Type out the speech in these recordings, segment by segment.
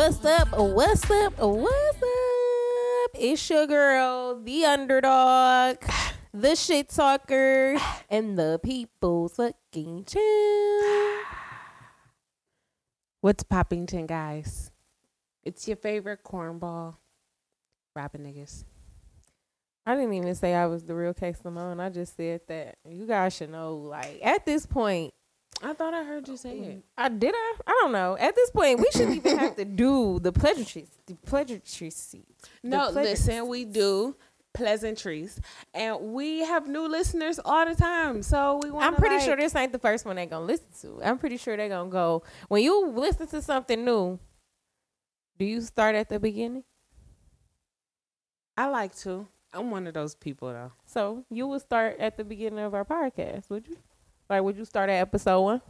What's up? What's up? What's up? It's your girl, the underdog, the shit talker, and the people's fucking champ. What's poppington, guys? It's your favorite cornball, rapping niggas. I didn't even say I was the real K Simone. I just said that you guys should know. Like at this point, I thought I heard you say it. I did. I. I don't know. At this point, we shouldn't even have to do the pleasantries. The pleasantries. No, listen, we do pleasantries, and we have new listeners all the time. So we want. I'm pretty sure this ain't the first one they're gonna listen to. I'm pretty sure they're gonna go when you listen to something new. Do you start at the beginning? I like to. I'm one of those people though. So you would start at the beginning of our podcast, would you? Like, would you start at episode one?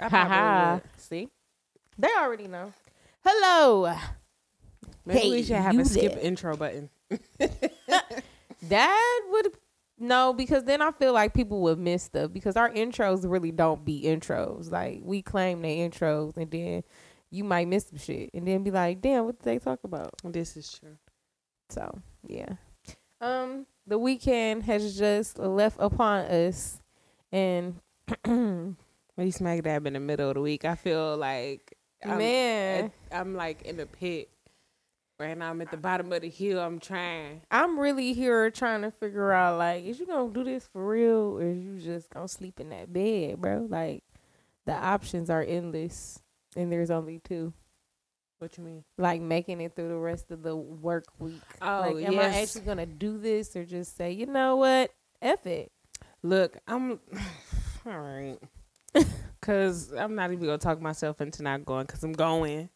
I Ha ha. See, they already know. Hello. Maybe Hey, we should have you a skip there. intro button. That would no, because then I feel like people would miss stuff because our intros really don't be intros. Like we claim they intros, and then you might miss some shit, and then be like, "Damn, what did they talk about?" This is true. So yeah, um, the weekend has just left upon us, and We smack dab in the middle of the week. I feel like I'm, man, I'm like in a pit. Right now, I'm at the bottom of the hill. I'm trying. I'm really here trying to figure out like, is you gonna do this for real, or is you just gonna sleep in that bed, bro? Like, the options are endless, and there's only two. What you mean? Like making it through the rest of the work week. Oh, like, am I actually gonna do this, or just say, you know what, F it? Look, I'm all right. Cause I'm not even gonna talk myself into not going. Cause I'm going.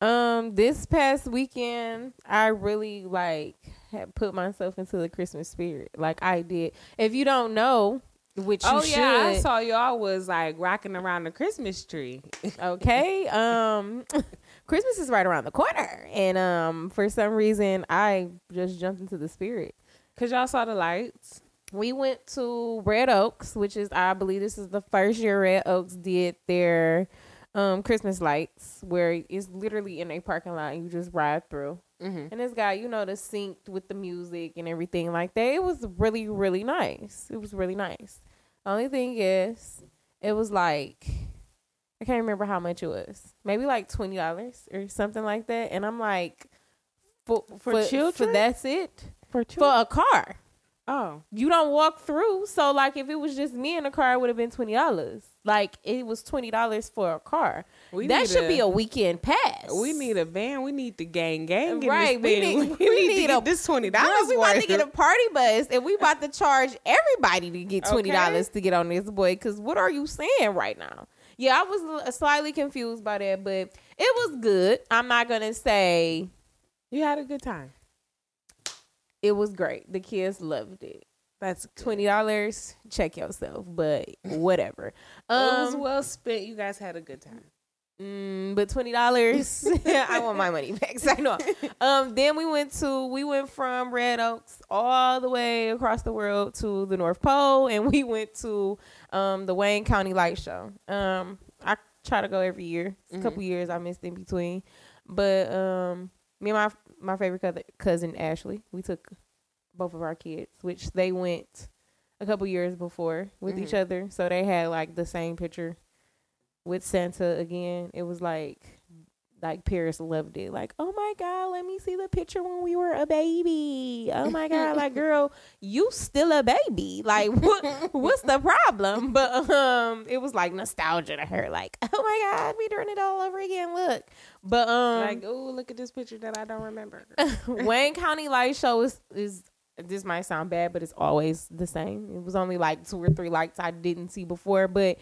Um, this past weekend, I really like had put myself into the Christmas spirit. Like I did. If you don't know, which you oh yeah, I saw y'all was like rocking around the Christmas tree. okay. Um, Christmas is right around the corner, and um, for some reason, I just jumped into the spirit. Cause y'all saw the lights. We went to Red Oaks, which is I believe this is the first year Red Oaks did their um Christmas lights, where it's literally in a parking lot. And you just ride through. Mm-hmm. And this guy, you know, the synced with the music and everything like that. It was really, really nice. It was really nice. Only thing is, it was like I can't remember how much it was. Maybe like twenty dollars or something like that. And I'm like, for For children? that's it For for a car. Oh, You don't walk through. So like, if it was just me in the car, it would have been twenty dollars. Like it was twenty dollars for a car. we that should be a weekend pass. We need a van. We need the gang gang. Right, This we thing. need- we, we need, need a- this twenty dollars. we about to get a party bus, and we about to charge everybody to get twenty dollars to get on this boy. Because what are you saying right now? Yeah, I was slightly confused by that, but it was good. I'm not gonna say You had a good time. it was great. The kids loved it. That's Twenty dollars, check yourself, but whatever. it was Um, well spent. You guys had a good time. Mm, but twenty dollars, I want my money back. So I know. Um, then we went to we went from Red Oaks all the way across the world to the North Pole, and we went to um the Wayne County Light Show. Um, I try to go every year. It's A couple years I missed in between, but um, me and my my favorite cousin, cousin Ashley, we took both of our kids, which they went a couple years before with each other, so they had like the same picture with Santa again. It was like like Paris loved it. Like, oh my god, let me see the picture when we were a baby. Oh my god, like girl, you still a baby. Like what what's the problem? But um it was like nostalgia to her. Like, oh my god, we doing it all over again. Look. But um like, oh, look at this picture that I don't remember. Wayne County Light Show is is this might sound bad, but it's always the same. It was only like two or three lights I didn't see before, but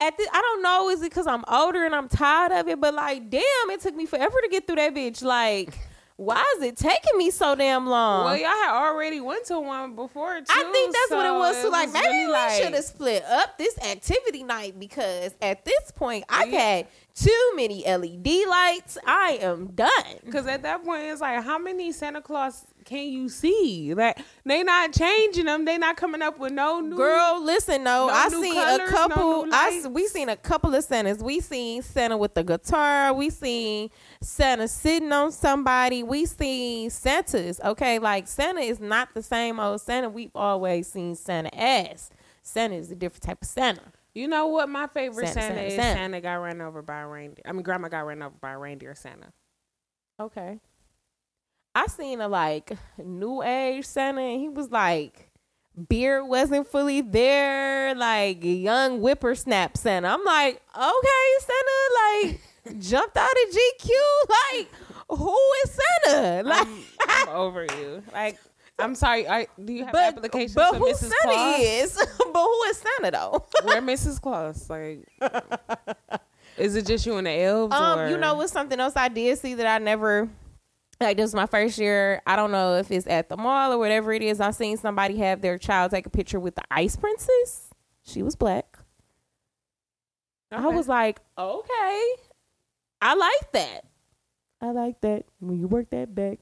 at the, I don't know, is it because I'm older and I'm tired of it? But like, damn, it took me forever to get through that bitch. Like, why is it taking me so damn long? well, y'all had already went to one before too. I think that's what it so was too. Like maybe really we like- should have split up this activity night because at this point I've Yeah. had too many LED lights. I am done. Because at that point, it's like, how many Santa Claus can you see? Like they not changing them. They not coming up with no new. Girl, listen, no, no I seen colors, a couple. new I we seen a couple of Santas. We seen Santa with the guitar. We seen Santa sitting on somebody. We seen Santas. Okay, like Santa is not the same old Santa we've always seen Santa as. Santa is a different type of Santa. You know what? My favorite Santa, Santa, Santa, is Santa. Santa got run over by a reindeer. I mean, Grandma got run over by a reindeer. Santa. Okay. I seen a like new age Santa and he was like beard wasn't fully there, like young whippersnap Santa. I'm like, okay, Santa, like jumped out of GQ. Like, who is Santa? Like I'm, I'm over you. Like, I'm sorry. I, do you have but, applications but for who Mrs. Santa Claus? is? but who is Santa though? Where Mrs. Claus? Like, is it just you and the elves? Um, or? you know what's something else I did see that I never like this was my first year. I don't know if it's at the mall or whatever it is. I've seen somebody have their child take a picture with the ice princess. She was black. I was like, okay. I like that. I like that. When you work that back.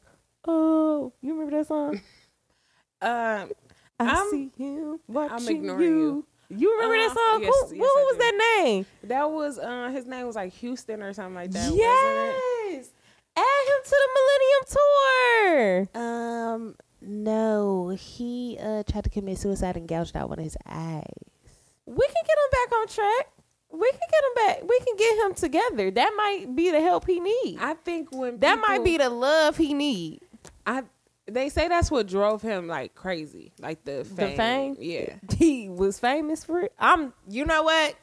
Oh, you remember that song? Um, I I'm- see him watching ignoring you. you. You remember that Uh, song? yes, who yes, who was that name? that was uh, his name was like Houston or something like that. wasn't yes. Add him to the Millennium Tour. Um, no, he uh tried to commit suicide and gouged out one of his eyes. We can get him back on track. We can get him back. We can get him together. That might be the help he need. I think when that might be the love he need. I they say that's what drove him like crazy, like the fame. The fame? Yeah. He was famous for it. I'm. You know what?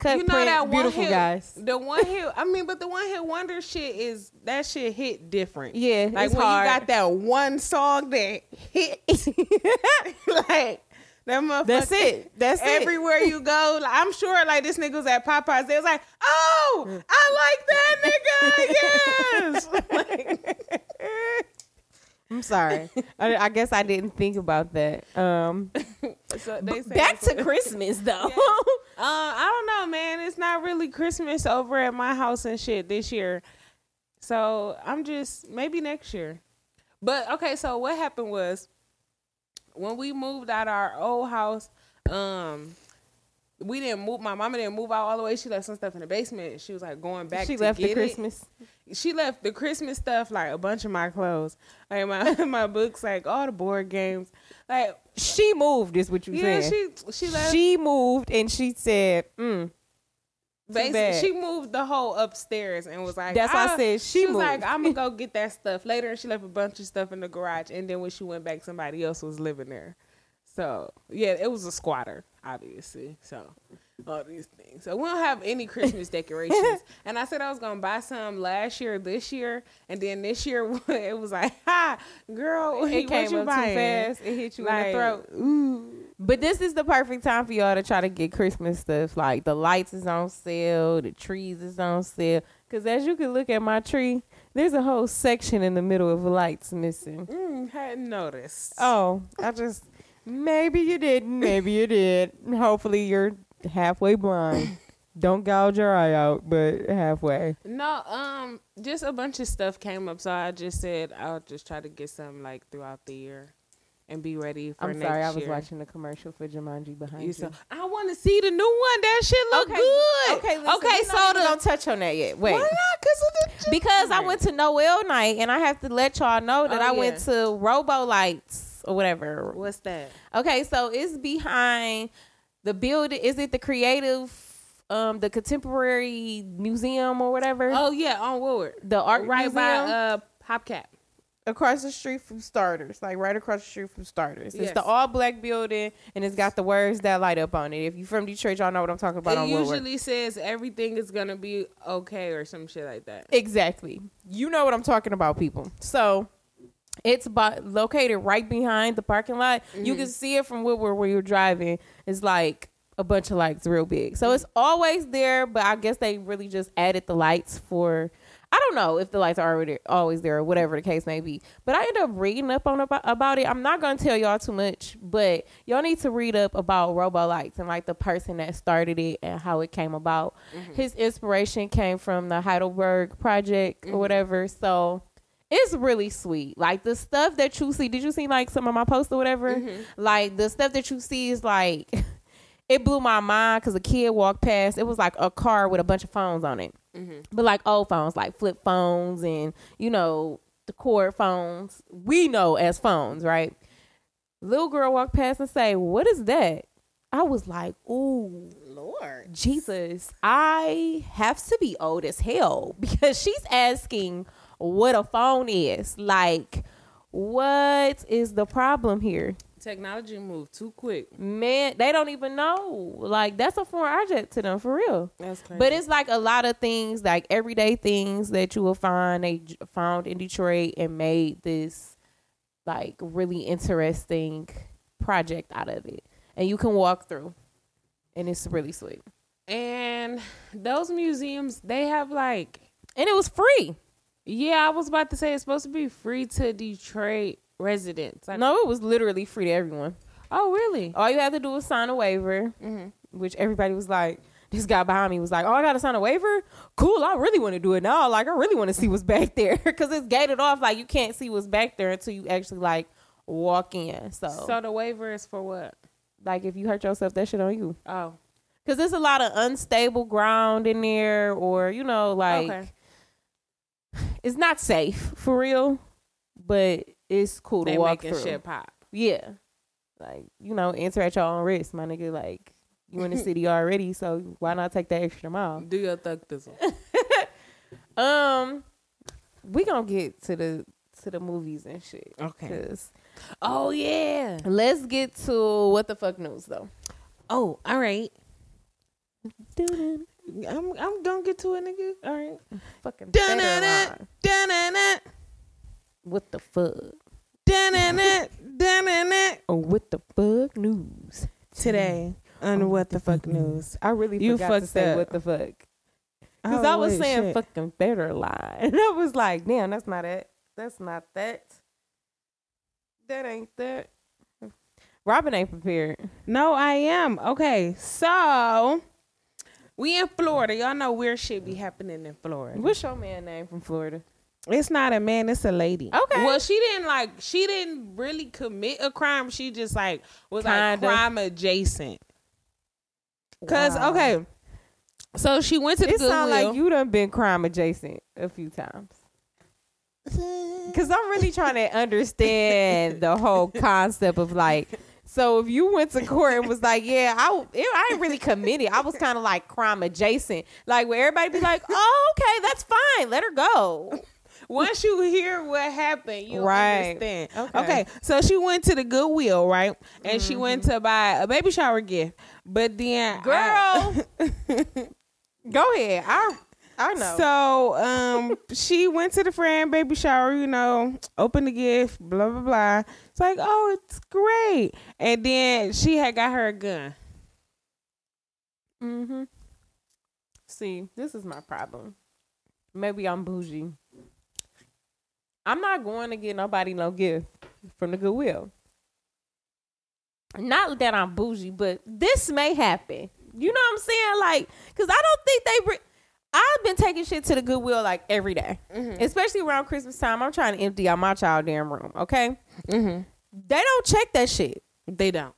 Cut you know print, that one beautiful hit, guys. The one hit. I mean, but the one hit wonder shit is that shit hit different. Yeah, like when hard. you got that one song that hit, like that motherfucker. That's it. That's it. Everywhere you go, like, I'm sure like this nigga was at Popeyes. They was like, "Oh, I like that nigga." yes. I'm sorry. I, I guess I didn't think about that. Um, so they say back to Christmas though. Uh, I don't know, man. It's not really Christmas over at my house and shit this year. So I'm just maybe next year. But okay, so what happened was when we moved out of our old house, um, we didn't move. My mama didn't move out all the way. She left some stuff in the basement. She was like going back. she to left the get it. Christmas. She left the Christmas stuff, like a bunch of my clothes, like my my books, like all the board games, like She moved. Is what you yeah. saying? She she left. She moved and she said, mm, Basically, she moved the whole upstairs and was like, That's why I "Ah," said she was like. I'm gonna go get that stuff later. And she left a bunch of stuff in the garage. And then when she went back, somebody else was living there. So yeah, it was a squatter, obviously. So all these things. So we don't have any Christmas decorations. and I said I was gonna buy some last year, this year, and then this year it was like, ha, girl, it came you up buying? too fast. It hit you in the throat. Ooh. But this is the perfect time for y'all to try to get Christmas stuff. Like the lights is on sale, the trees is on sale. Cause as you can look at my tree, there's a whole section in the middle of lights missing. Mm, hadn't noticed. Oh, I just maybe you didn't, maybe you did. Hopefully you're halfway blind. Don't gouge your eye out, but halfway. No, um, just a bunch of stuff came up, so I just said I'll just try to get some like throughout the year and be ready for I'm next sorry, I was year. watching the commercial for Jumanji behind You you. saw- I want to see the new one. That shit look Okay, good. Okay, listen, okay. So the gonna touch on that yet. Wait, why not? Cause of the because I went to Noel night, and I have to let y'all know that Oh, I went to Robo Lights or whatever. What's that? Okay, so it's behind the building. Is it the creative, um, the contemporary museum or whatever? Oh yeah, on Woodward, the art right museum by uh Popcap. across the street from Starters, like right across the street from Starters. It's Yes. the all black building, and it's got the words that light up on it. If you're from Detroit, y'all know what I'm talking about. It on Woodward. usually says everything is gonna be okay or some shit like that. Exactly. You know what I'm talking about, people. So it's by, located right behind the parking lot. You can mm-hmm. see it from Woodward where you're driving. It's like a bunch of lights real big. So it's always there, but I guess they really just added the lights for I don't know if the lights are already always there or whatever the case may be. But I ended up reading up on about, about it. I'm not gonna tell y'all too much, but y'all need to read up about Robo Lights and like the person that started it and how it came about. Mm-hmm. His inspiration came from the Heidelberg project or mm-hmm. whatever. So it's really sweet. Like the stuff that you see. Did you see like some of my posts or whatever? Mm-hmm. Like the stuff that you see is like. It blew my mind because a kid walked past. It was like a car with a bunch of phones on it, Mm-hmm. but like old phones, like flip phones and you know the cord phones. We know as phones, right? Little girl walked past and say, "What is that?" I was like, "Ooh, Lord. Jesus, I have to be old as hell because she's asking what a phone is. Like, what is the problem here? Technology moved too quick. Man, they don't even know. Like, that's a foreign object to them for real. That's crazy. But it's like a lot of things, like everyday things that you will find they found in Detroit and made this like really interesting project out of it. And you can walk through. And it's really sweet. and those museums, they have like And it was free. Yeah, I was about to say it's supposed to be free to Detroit residents. Like, No, it was literally free to everyone. Oh, really? All you had to do was sign a waiver, Mm-hmm. which everybody was like, this guy behind me was like, oh, I got to sign a waiver? Cool, I really want to do it now. Like, I really want to see what's back there because it's gated off. Like, you can't see what's back there until you actually, like, walk in. So, So the waiver is for what? like, if you hurt yourself, that shit on you. Oh, Because there's a lot of unstable ground in there or, you know, like, okay. It's not safe for real, but it's cool to They walk making through. shit pop. Yeah. Like, you know, enter at your own risk, my nigga. Like, you in the city already, so why not take that extra mile? Do your thug thistle. Um, we gonna get to the to the movies and shit. Okay. Oh yeah. let's get to what the fuck news though. Oh, all right. I'm I'm gonna get to it, nigga. All right. Fucking line. Dun-dun-dun. What the fuck? Dun-dun-dun. Dun-dun-dun. Oh, what the fuck news? Today on oh, What the Fuck News. I really You forgot to say up. what the fuck. Because Oh, I was saying shit. fucking better lie. And I was like, damn, that's not it. That's not that. That ain't that. Robin ain't prepared. No, I am. Okay, so we in Florida. Y'all know weird shit be happening in Florida. What's your man name from Florida? It's not a man, it's a lady. Okay. Well, she didn't like she didn't really commit a crime. She just like was Kinda. like crime adjacent. Cause Wow. okay. So she went to the It sounds like you done been crime adjacent a few times. Cause I'm really trying to understand the whole concept of like, so if you went to court and was like, yeah, I, I ain't really committed. I was kind of like crime adjacent, like where everybody be like, oh, okay, that's fine, let her go. Once you hear what happened, you Right. understand. Okay. Okay. So she went to the Goodwill, right? And she went Mm-hmm. to buy a baby shower gift. But then Girl, I- go ahead. I, I know. So um she went to the friend baby shower, you know, opened the gift, blah blah blah. It's like, oh, it's great. And then she had got her a gun. Mm-hmm. See, this is my problem. Maybe I'm bougie. I'm not going to get nobody no gift from the Goodwill. Not that I'm bougie, but this may happen. You know what I'm saying? Like, cause I don't think they. Re- I've been taking shit to the Goodwill like every day. especially around Christmas time. I'm trying to empty out my child damn room. Okay, Mm-hmm. they don't check that shit. They don't.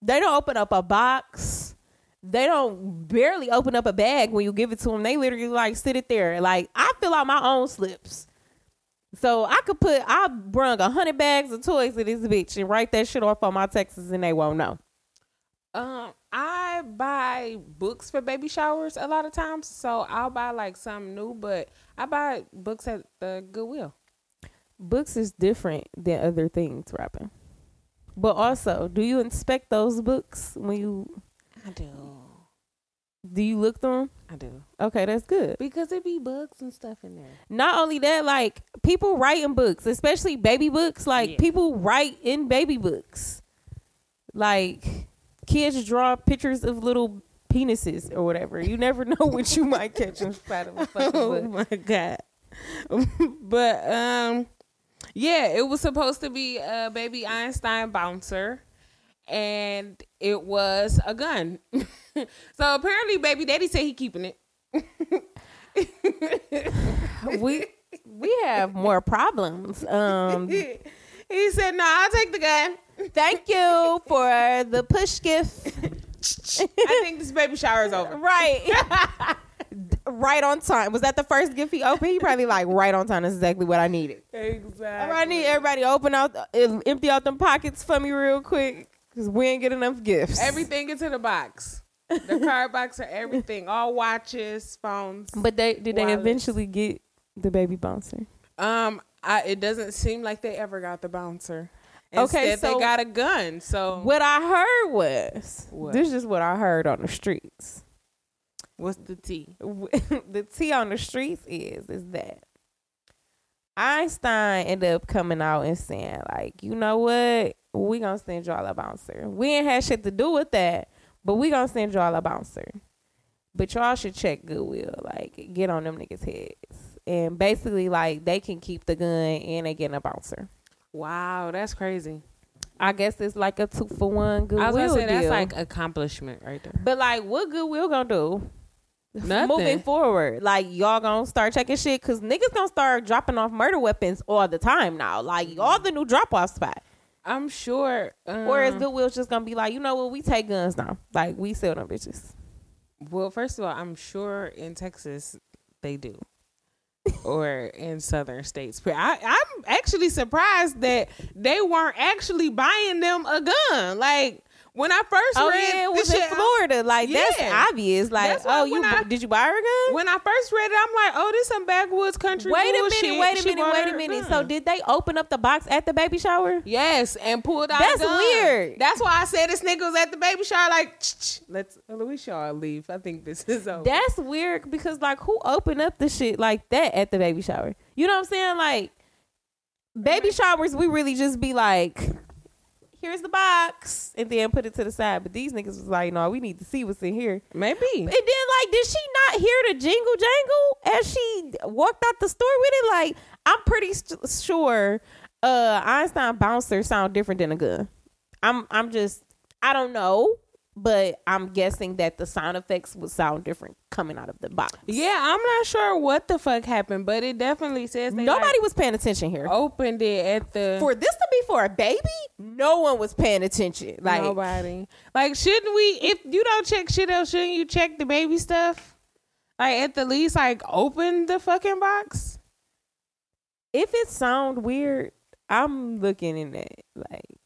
They don't open up a box. They don't barely open up a bag when you give it to them. They literally like sit it there. Like I fill out my own slips. So I could put I brung a hundred bags of toys to this bitch and write that shit off on my taxes and they won't know. Um, I buy books for baby showers a lot of times, so I'll buy like something new, but I buy books at the Goodwill. Books is different than other things, Robin. But also, do you inspect those books when you I do. do you look through them? I do. Okay, that's good. Because it be bugs and stuff in there. Not only that, like people writing books, especially baby books. Like Yeah. people write in baby books. Like kids draw pictures of little penises or whatever. You never know what you might catch inside of a fucking Oh book. my god. but um yeah, it was supposed to be a baby Einstein bouncer and it was a gun. so apparently baby daddy said he keeping it. we we have more problems. Um, he said, "No, I'll take the gun." thank you for the push gift. I think this baby shower is over. Right. right on time. Was that the first gift he opened? He probably like right on time. That's exactly what I needed. Exactly. I need everybody open out, empty out them pockets for me real quick, cause we ain't get enough gifts. Everything into the box. The card box or everything. All watches, phones. But they did they eventually get the baby bouncer? Um, I, it doesn't seem like they ever got the bouncer. Okay, Instead, so- they got a gun. So What I heard was What? this is what I heard on the streets. what's the T? the tea on the streets is is that Einstein ended up coming out and saying like, you know what, we gonna send y'all a bouncer. We ain't had shit to do with that, but we gonna send y'all a bouncer. But y'all should check Goodwill, like get on them niggas heads, and basically like they can keep the gun and they getting a bouncer. Wow, that's crazy. I guess it's like a two for one Goodwill I was gonna say that's like accomplishment right there. But like, what Goodwill gonna do? Nothing. Moving forward, like y'all gonna start checking shit because niggas gonna start dropping off murder weapons all the time now. Like all the new drop off spot. I'm sure. Um, Or is Goodwill's just gonna be like, you know what, we take guns now. Like we sell them bitches. well, first of all, I'm sure in Texas they do, or in southern states. I, I'm actually surprised that they weren't actually buying them a gun. Like when I first Oh read yeah, it was in shit, Florida. Like Yeah. that's obvious. Like That's oh, you I- did you buy her a gun? When I first read it, I'm like, oh, this some backwoods country. Wait a minute, wait a She minute, wait a minute. So did they open up the box at the baby shower? Yes, and pulled out. That's weird. That's why I said this nigga was at the baby shower. Like, let's should all leave. I think this is over. That's weird because like who opened up the shit like that at the baby shower? You know what I'm saying? Like baby showers, we really just be like, here's the box, and then put it to the side. But these niggas was like, no, we need to see what's in here. Maybe. And then like, did she not hear the jingle jangle as she walked out the store with it? Like, I'm pretty st- sure uh Einstein bouncer sound different than a gun. I'm I'm just I don't know, but I'm guessing that the sound effects would sound different coming out of the box. Yeah, I'm not sure what the fuck happened, but it definitely says Nobody like, was paying attention here. opened it at the For this to be for a baby, no one was paying attention. Like nobody. Like, shouldn't we? If you don't check shit else, shouldn't you check the baby stuff? Like at the least, like open the fucking box. if it sound weird, I'm looking in it Like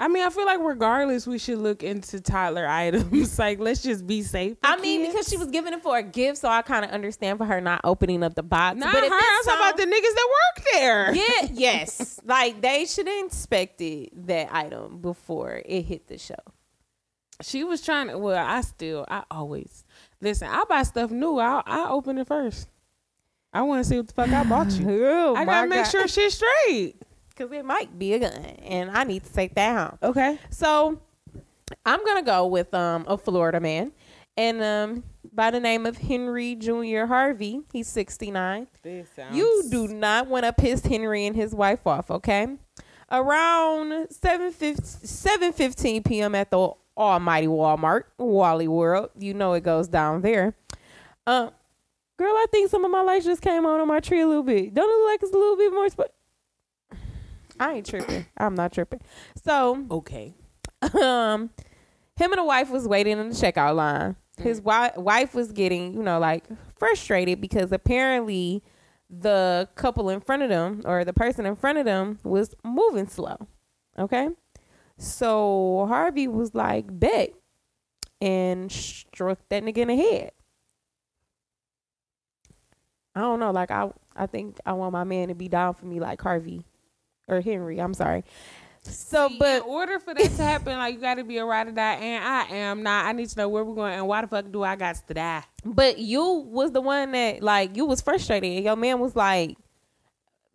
I mean, I feel like regardless, we should look into toddler items. like, let's just be safe. I mean, because she was giving it for a gift, so I kind of understand for her not opening up the box. not but her. I'm talking about the niggas that work there. yeah, yes, like they should have inspected that item before it hit the show. She was trying to. Well, I still, I always listen. I buy stuff new. I I open it first. I want to see what the fuck I bought you. Oh, I gotta make sure shit's straight. Because it might be a gun, and I need to take that home. Okay. So I'm gonna go with um a Florida man, and um by the name of Henry Junior Harvey. He's 69. Sounds... You do not want to piss Henry and his wife off, okay? Around 7 15 p.m. at the almighty Walmart, Wally World. You know it goes down there. Uh, girl, I think some of my lights just came on on my tree a little bit. Don't it look like it's a little bit more sp- I ain't tripping. I'm not tripping. So, Okay. um him and the wife was waiting in the checkout line. His wi- wife was getting, you know, like frustrated because apparently the couple in front of them or the person in front of them was moving slow. Okay? So Harvey was like, "Bet." And struck that nigga in the head. I don't know, like I I think I want my man to be down for me like Harvey or Henry, I'm sorry. So See, but in order for that to happen, like you got to be a ride or die, and I am not. I need to know where we're going and why the fuck do I got to die? But you was the one that like you was frustrated. And your man was like,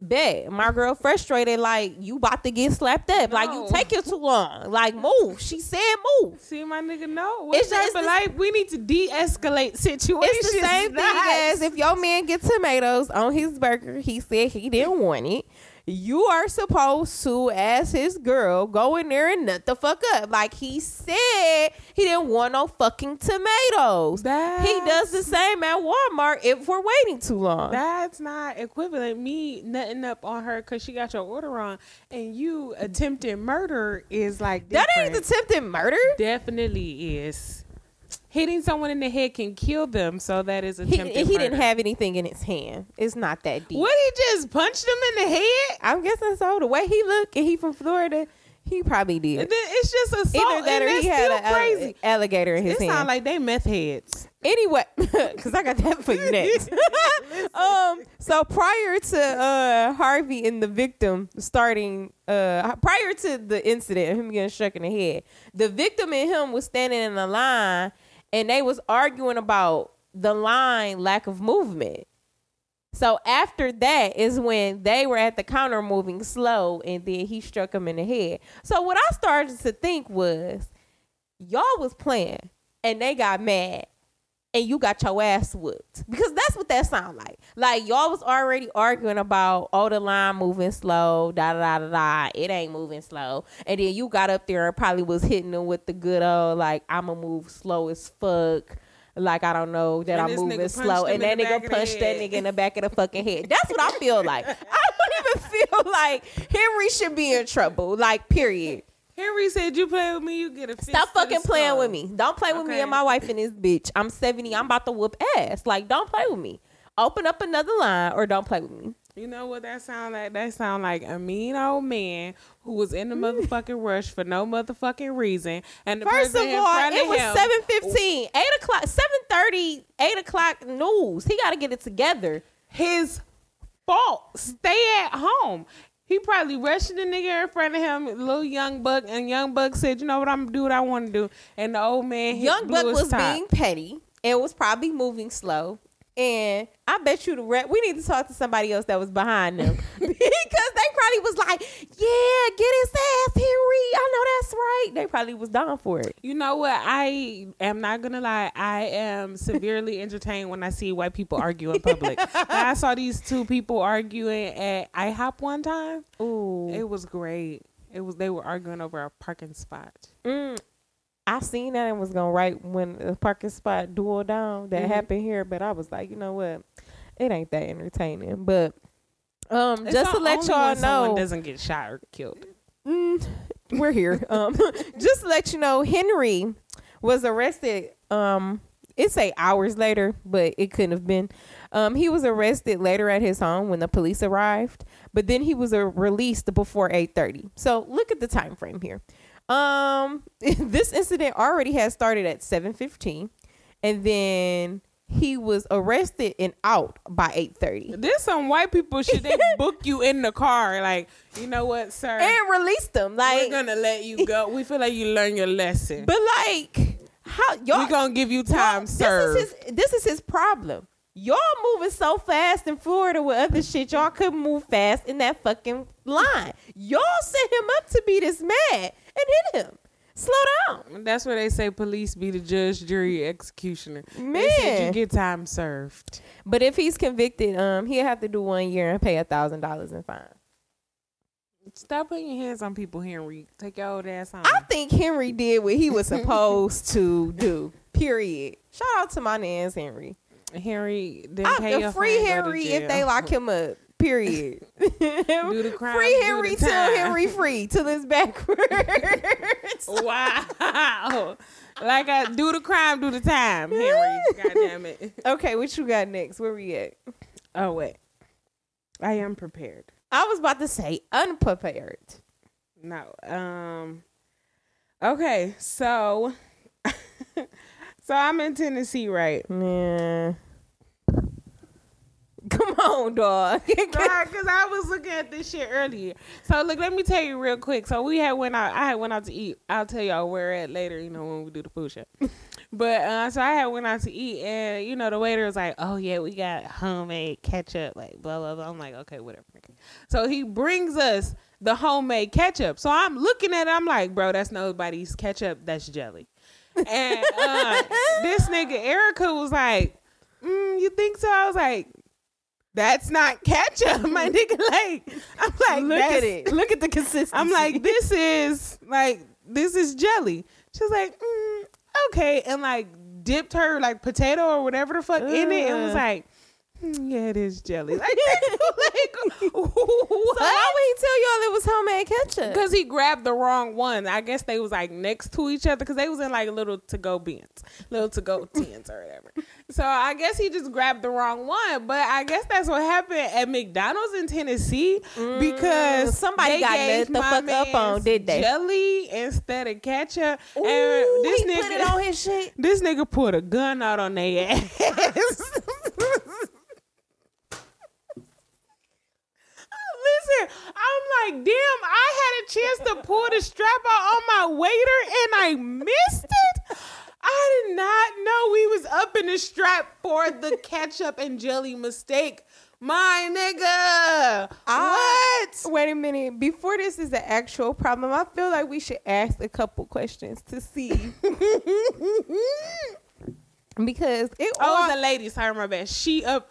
"Bet my girl frustrated. Like you about to get slapped up. Like you No. take it too long. Like move." She said, "Move." See, my nigga, no. What's It's just the- like, we need to de-escalate situations. It's the same thing as if your man get tomatoes on his burger. He said he didn't want it. You are supposed to, as his girl, go in there and nut the fuck up. Like he said, he didn't want no fucking tomatoes. he does the same at Walmart if we're waiting too long. That's not equivalent. Me nutting up on her because she got your order wrong, and you attempted murder is like that ain't attempted murder. definitely is. Hitting someone in the head can kill them, so that is He, attempted he didn't have anything in his hand. It's not that deep. What he just punched him in the head? I'm guessing so. The way he looked, and he from Florida, he probably did. Then it's just assault. Either that and or he had an alle- crazy. alligator in his It hand. sound like they meth heads. anyway, because I got that for you next. um, so prior to uh Harvey and the victim starting, uh, prior to the incident, him getting struck in the head, the victim and him was standing in the line, and they was arguing about the line lack of movement. So after that is when they were at the counter moving slow, and then he struck him in the head. So what I started to think was, y'all was playing, and they got mad, and you got your ass whooped because that's what that sound like. Like y'all was already arguing about oh the line moving slow, da da da da da. It ain't moving slow, and then you got up there and probably was hitting them with the good old like I'ma move slow as fuck. Like I don't know that And I'm moving slow, and that nigga punched that nigga in the back of the fucking head. That's what I feel like. I don't even feel like Henry should be in trouble. Like period. Henry said, "You play with me, you get a fist Stop fucking playing skull." with me. Don't play with me and my wife and this bitch. I'm 70. I'm about to whoop ass. Like, don't play with me. Open up another line or don't play with me. You know what that sound like? That sound like a mean old man who was in the mm. motherfucking rush for no motherfucking reason. And the First of in all, it was him, 715, 8 o'clock, 730, 8 o'clock news. He got to get it together. his fault. Stay at home. He probably rushed the nigga in front of him, little young buck, and young buck said, "You know what? I'm gonna do what I want to do." And the old man, Young Buck was top. being petty and was probably moving slow. And I bet you the rep, we need to talk to somebody else that was behind them because they probably was like, "Yeah, get his ass, Henry. I know that's right." They probably was down for it. You know what? I am not gonna lie. I am severely entertained when I see white people argue in public. I saw these two people arguing at IHOP one time. Ooh, It was great. It was they were arguing over a parking spot. Mm, I seen that and was gonna write when the parking spot duel down that Mhm. happened here, but I was like, you know what, it ain't that entertaining. But um, It's just to let y'all know, doesn't get shot or killed. mm, we're here. Um, just to let you know, Henry was arrested. Um, it say hours later, but it couldn't have been. Um, he was arrested later at his home when the police arrived, but then he was uh, released before eight thirty. So look at the time frame here. Um, this incident already had started at seven fifteen, and then he was arrested and out by eight thirty, There's some white people should they book you in the car like, you know what, sir? and release them. Like we're gonna let you go. We feel like you learned your lesson. but like, how y'all? We're gonna give you time served. This is his. This is his problem. Y'all moving so fast in Florida with other shit. Y'all couldn't move fast in that fucking line. Y'all set him up to be this mad and hit him. Slow down. That's where they say police be the judge, jury, executioner. Man. you get time served. But if he's convicted, um, he'll have to do one year and pay a thousand dollars in fine. Stop putting your hands on people, Henry. Take your old ass home. I think Henry did what he was supposed to do. Period. Shout out to my nan's Henry. Henry, then I, pay the your free fine, go to Henry if they lock him up. Period. Do the crime, free do Henry the till. Henry free till it's backwards. Wow. like I do the crime, do the time, Henry. God damn it. okay, what you got next? Where we at? Oh wait. I am prepared. I was about to say unprepared. No. Um Okay, so so I'm in Tennessee, right? Yeah. Come on, dog. Because I was looking at this shit earlier. So look, let me tell you real quick. So we had went out. I had went out to eat. I'll tell y'all where at later. You know when we do the food show. but uh, so I had went out to eat, and you know the waiter was like, "Oh yeah, we got homemade ketchup." Like blah blah blah. I'm like, okay, whatever. So he brings us the homemade ketchup. So I'm looking at it. I'm like, bro, that's nobody's ketchup. That's jelly. And uh, this nigga Erica was like, mm, "You think so?" I was like. That's not ketchup, my nigga. Like, I'm like, Look at it. Look at the consistency. I'm like, this is like, this is jelly. She's like, mm, okay, and like dipped her like potato or whatever the fuck in it, and was like, "Mm, yeah, it is jelly. Like, like So why would he tell y'all it was homemade ketchup? Because he grabbed the wrong one. I guess they was like next to each other because they was in like little to go bins, little to go tins or whatever. So I guess he just grabbed the wrong one. But I guess that's what happened at McDonald's in Tennessee because Mm, somebody got gave the fuck up on, did they? Jelly instead of ketchup. Ooh, and this nigga put it on his shit. this nigga put a gun out on their ass. Listen, I'm like, damn, I had a chance to pull the strap out on my waiter and I missed it. I did not know we was up in the strap for the ketchup and jelly mistake. My nigga. I- what? Wait a minute. Before this is the actual problem, I feel like we should ask a couple questions to see because it Oh, all it was a lady. Sorry, my bad. She up.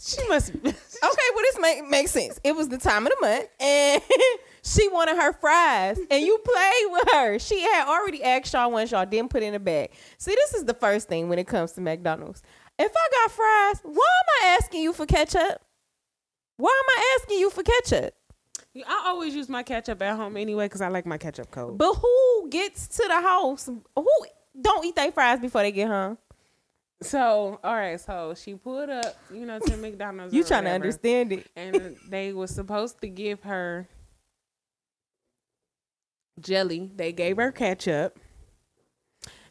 She must be. okay. Well, this make makes sense. It was the time of the month, and she wanted her fries, and you played with her. She had already asked y'all once y'all didn't put in a bag. See, this is the first thing when it comes to McDonald's. If I got fries, why am I asking you for ketchup? Why am I asking you for ketchup? I always use my ketchup at home anyway because I like my ketchup cold. But who gets to the house? Who don't eat their fries before they get home? So, all right, so she pulled up, you know, to McDonald's. You trying to understand it? And they was supposed to give her jelly. They gave her ketchup.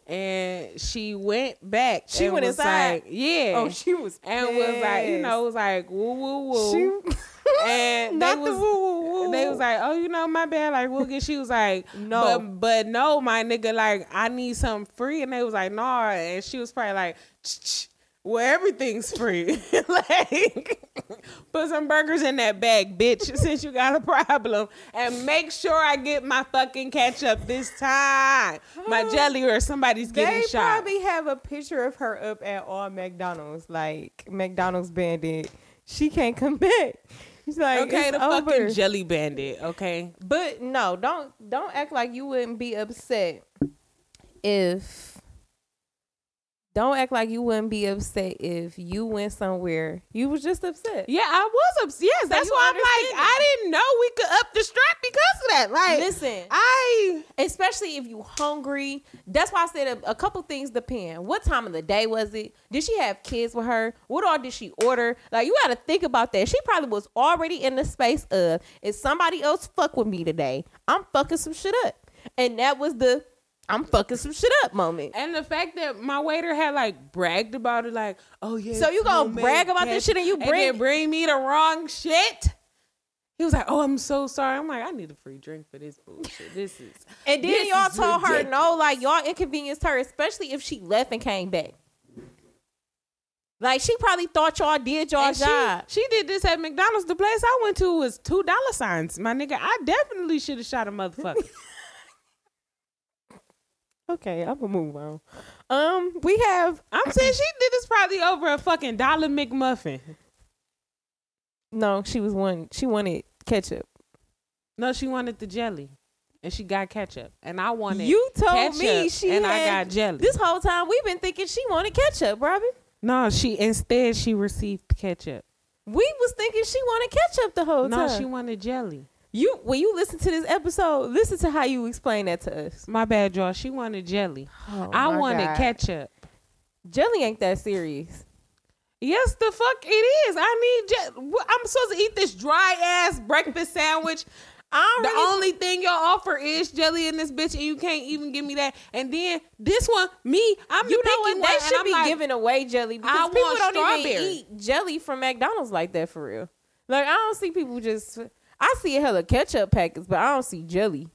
And she went back. She went inside? Like, yeah. Oh, she was and was like, you know, was like woo woo woo. She, and they not was the woo woo woo. they was like, oh, you know, my bad. Like, we'll get. She was like, No. but, but no, my nigga. Like, I need something free, and they was like, nah. And she was probably like, "Ch-ch, well, everything's free. like, put some burgers in that bag, bitch. Since you got a problem, and make sure I get my fucking ketchup this time. My jelly or somebody's getting they shot. They probably have a picture of her up at all McDonald's, like McDonald's bandit. She can't come back. She's like, okay, the over. fucking jelly bandit. Okay, But no, don't don't act like you wouldn't be upset if don't act like you wouldn't be upset if you went somewhere. You was just upset. yeah, I was upset. Yes, that's why I'm like, I didn't know we could up the strap because of that. Like, Listen, I especially if you hungry. That's why I said a, a couple things depend. What time of the day was it? Did she have kids with her? What all did she order? Like you got to think about that. She probably was already in the space of if somebody else fuck with me today, I'm fucking some shit up, and that was the I'm fucking some shit up moment. and the fact that my waiter had like bragged about it, like, oh yeah. So you gonna brag about this shit and you bring- then bring me the wrong shit? He was like, "Oh, I'm so sorry." I'm like, "I need a free drink for this bullshit. This is." And then y'all told her no, like y'all inconvenienced her, especially if she left and came back. Like she probably thought y'all did y'all And she, job. she did this at McDonald's. The place I went to was two dollar signs. My nigga, I definitely should have shot a motherfucker. Okay, I'm gonna move on. Um, we have I'm saying she did this probably over a fucking dollar McMuffin. no. She was one. She wanted ketchup. No, she wanted the jelly, and she got ketchup, and I wanted You told ketchup, me she and had, I got jelly. This whole time we've been thinking she wanted ketchup, Robin. no, she instead she received ketchup. We was thinking she wanted ketchup the whole No, time. No, she wanted jelly. You when you listen to this episode, listen to how you explain that to us. My bad, y'all. She wanted jelly. Oh, I wanted God. ketchup. Jelly ain't that serious. Yes, the fuck it is. I need. Je- I'm supposed to eat this dry ass breakfast sandwich. I The really only thing y'all offer is jelly in this bitch, and you can't even give me that. And then this one, me, I'm You the know what? They one, should be like, giving away jelly because I people want don't even eat jelly from McDonald's like that for real. Like I don't see people just. I see a hella ketchup packets, but I don't see jelly.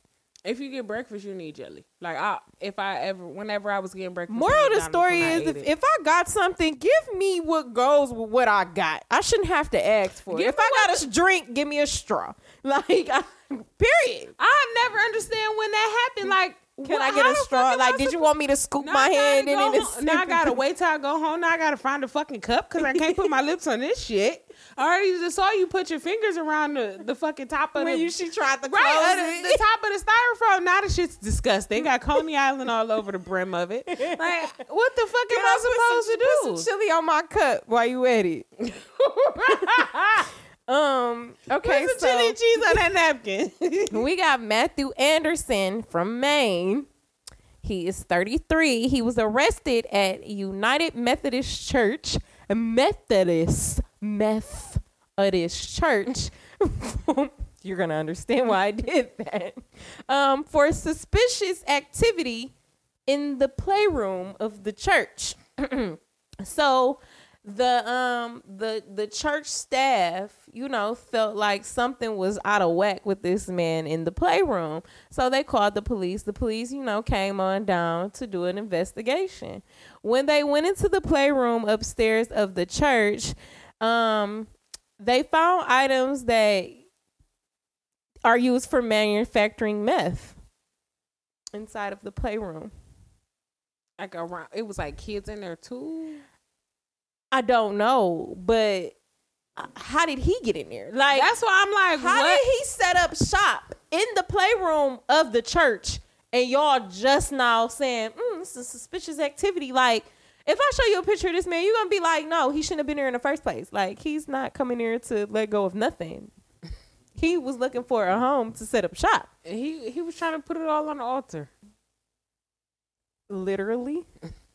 If you get breakfast, you need jelly. Like I, if I ever, whenever I was getting breakfast, Moral of the story is if, if I got something, give me what goes with what I got. I shouldn't have to ask for it. If I got a drink, give me a straw. Like, I, period. I never understand when that happened. Like Can Well, I get a straw? Like, did you want me to scoop Now my hand in go it? and Now I gotta wait till I go home. Now I gotta find a fucking cup because I can't put my lips on this shit. I already just saw you put your fingers around the, the fucking top of When the you she tried to right uh, it. the, the top of the styrofoam. Now the shit's disgusting. Got Coney Island all over the brim of it. Like, what the fuck Can am I supposed put to do? Put some chili on my cup while you at it. um. Okay. Put so some chili cheese on that napkin. we got Matthew Anderson from Maine. He is 33. He was arrested at United Methodist Church, Methodist Methodist Church. You're gonna understand why I did that. Um, for suspicious activity in the playroom of the church. so the um the the church staff you know felt like something was out of whack with this man in the playroom. So they called the police. The police you know came on down to do an investigation. When they went into the playroom upstairs of the church um they found items that are used for manufacturing meth inside of the playroom. Like around, it was like kids in there too. I don't know, but how did he get in there? Like, That's why I'm like, how what? did he set up shop in the playroom of the church and y'all just now saying, mm, this is suspicious activity? Like, if I show you a picture of this man, you're gonna be like, no, he shouldn't have been here in the first place. Like, he's not coming here to let go of nothing. He was looking for a home to set up shop. he he was trying to put it all on the altar. literally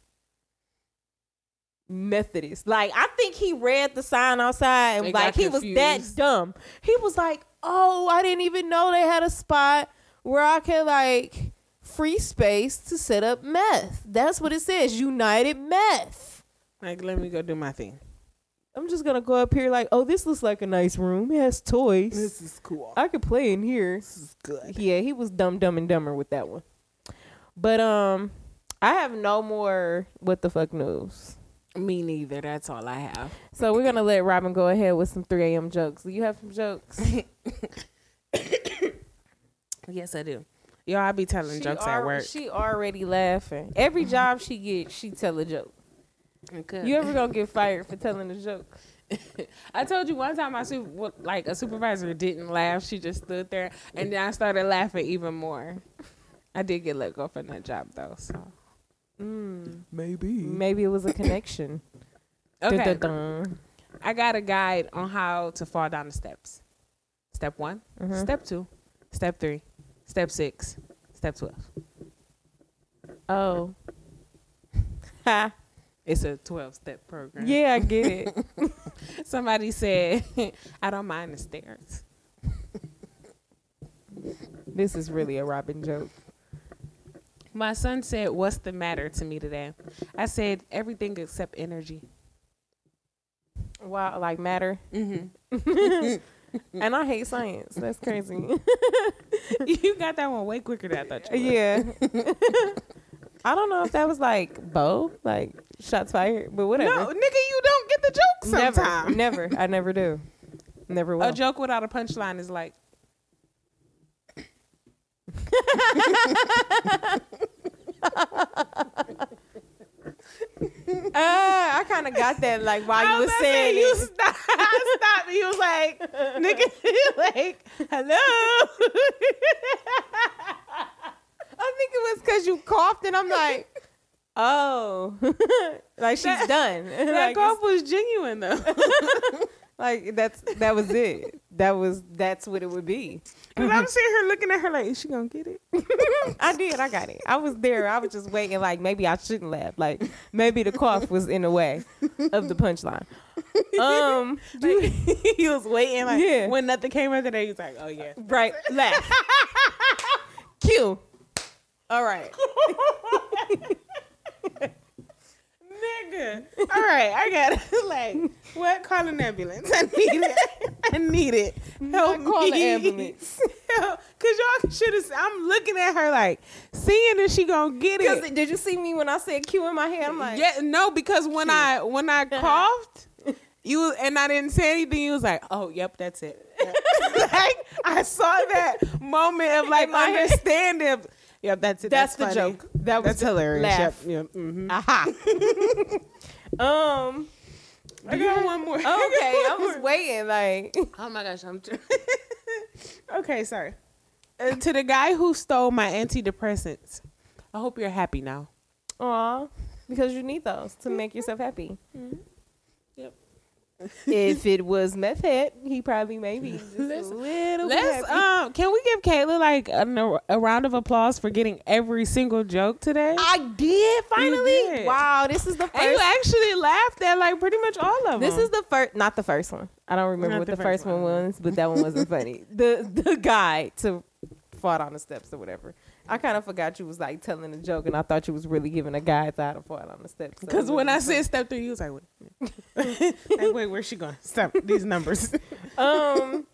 Methodist. Like I think he read the sign outside and like he was that dumb. He was like, "Oh, I didn't even know they had a spot where I could like free space to set up meth." That's what it says, United Meth. Like, let me go do my thing. I'm just gonna go up here like, "Oh, this looks like a nice room. It has toys. This is cool. I could play in here." This is good. Yeah, he was dumb, dumb, and dumber with that one. But um, I have no more what the fuck news. Me neither. That's all I have. So we're gonna let Robin go ahead with some 3 a.m. jokes. Do you have some jokes? Yes, I do. Yo, I be telling She jokes al- at work. She already laughing. Every job she gets, she tell a joke. Good. You ever gonna get fired for telling a joke? I told you one time, my super, like a supervisor didn't laugh. She just stood there, and then I started laughing even more. I did get let go from that job though. So Mm, maybe. maybe it was a connection. Okay. Dun-dun-dun. I got a guide on how to fall down the steps. Step one, Mhm. step two, step three, step six, step twelve. Oh. Ha. It's a twelve step program. Yeah, I get it. Somebody said, "I don't mind the stairs." this is really a Robin joke. My son said, "What's the matter to me today?" I said, "Everything except energy." Wow, like matter. Mm-hmm. And I hate science. That's crazy. you got that one way quicker than I thought you would. yeah. I don't know if that was like Bo, like shots fired, but whatever. No, nigga, you don't get the joke never, never. I never do. Never will. A joke without a punchline is like, Uh, I kind of got that like while you were saying you it. stop, I stopped. and You was like, nigga, you like, hello. I think it was because you coughed, and I'm like, oh, like she's That- done. that like, cough was genuine though. Like that's that was it. That was that's what it would be. Cause I'm sitting here looking at her like, is she gonna get it? I did. I got it. I was there. I was just waiting. Like maybe I shouldn't laugh. Like maybe the cough was in the way of the punchline. Um, Like, he was waiting. Like Yeah. when nothing came after that, he was like, oh yeah. right. Laugh. Cue. All right. Nigga. All right, I got it. Like, what? Call an ambulance. I need it. I need it. Help Not call the me. ambulance. Help. Cause y'all should have. I'm looking at her like, seeing if she gonna get it. did you see me when I said Q in my head? I'm like, yeah, no, because when I when I coughed, you and I didn't say anything. You was like, oh, yep, that's it. like I saw that moment of like In my head. understanding. Yep, that's it. That's, That's, the funny. joke. That was That's hilarious. Laugh. Yep. Yep. mhm. Aha. um. I got one more. Okay, I was waiting. Like, Oh my gosh, I'm. Tr- okay, sorry. Uh, to the guy who stole my antidepressants, I hope you're happy now. aw, because you need those to make yourself happy. Yep. If it was meth head, he probably maybe just a little Let's um. Can we give Kayla like a, a round of applause for getting every single joke today? I did finally. did. Wow, this is the and you actually laughed at like pretty much all of them. This is the first, not the first one. I don't remember Not what the the, first first one one. was, but that one wasn't funny. The the guy to fall down the steps or whatever. I kind of forgot you was like telling a joke, and I thought you was really giving a guide to how to fall down the steps. So because when I said step three, you was like, wait, like, wait, where's she going? Stop these numbers. um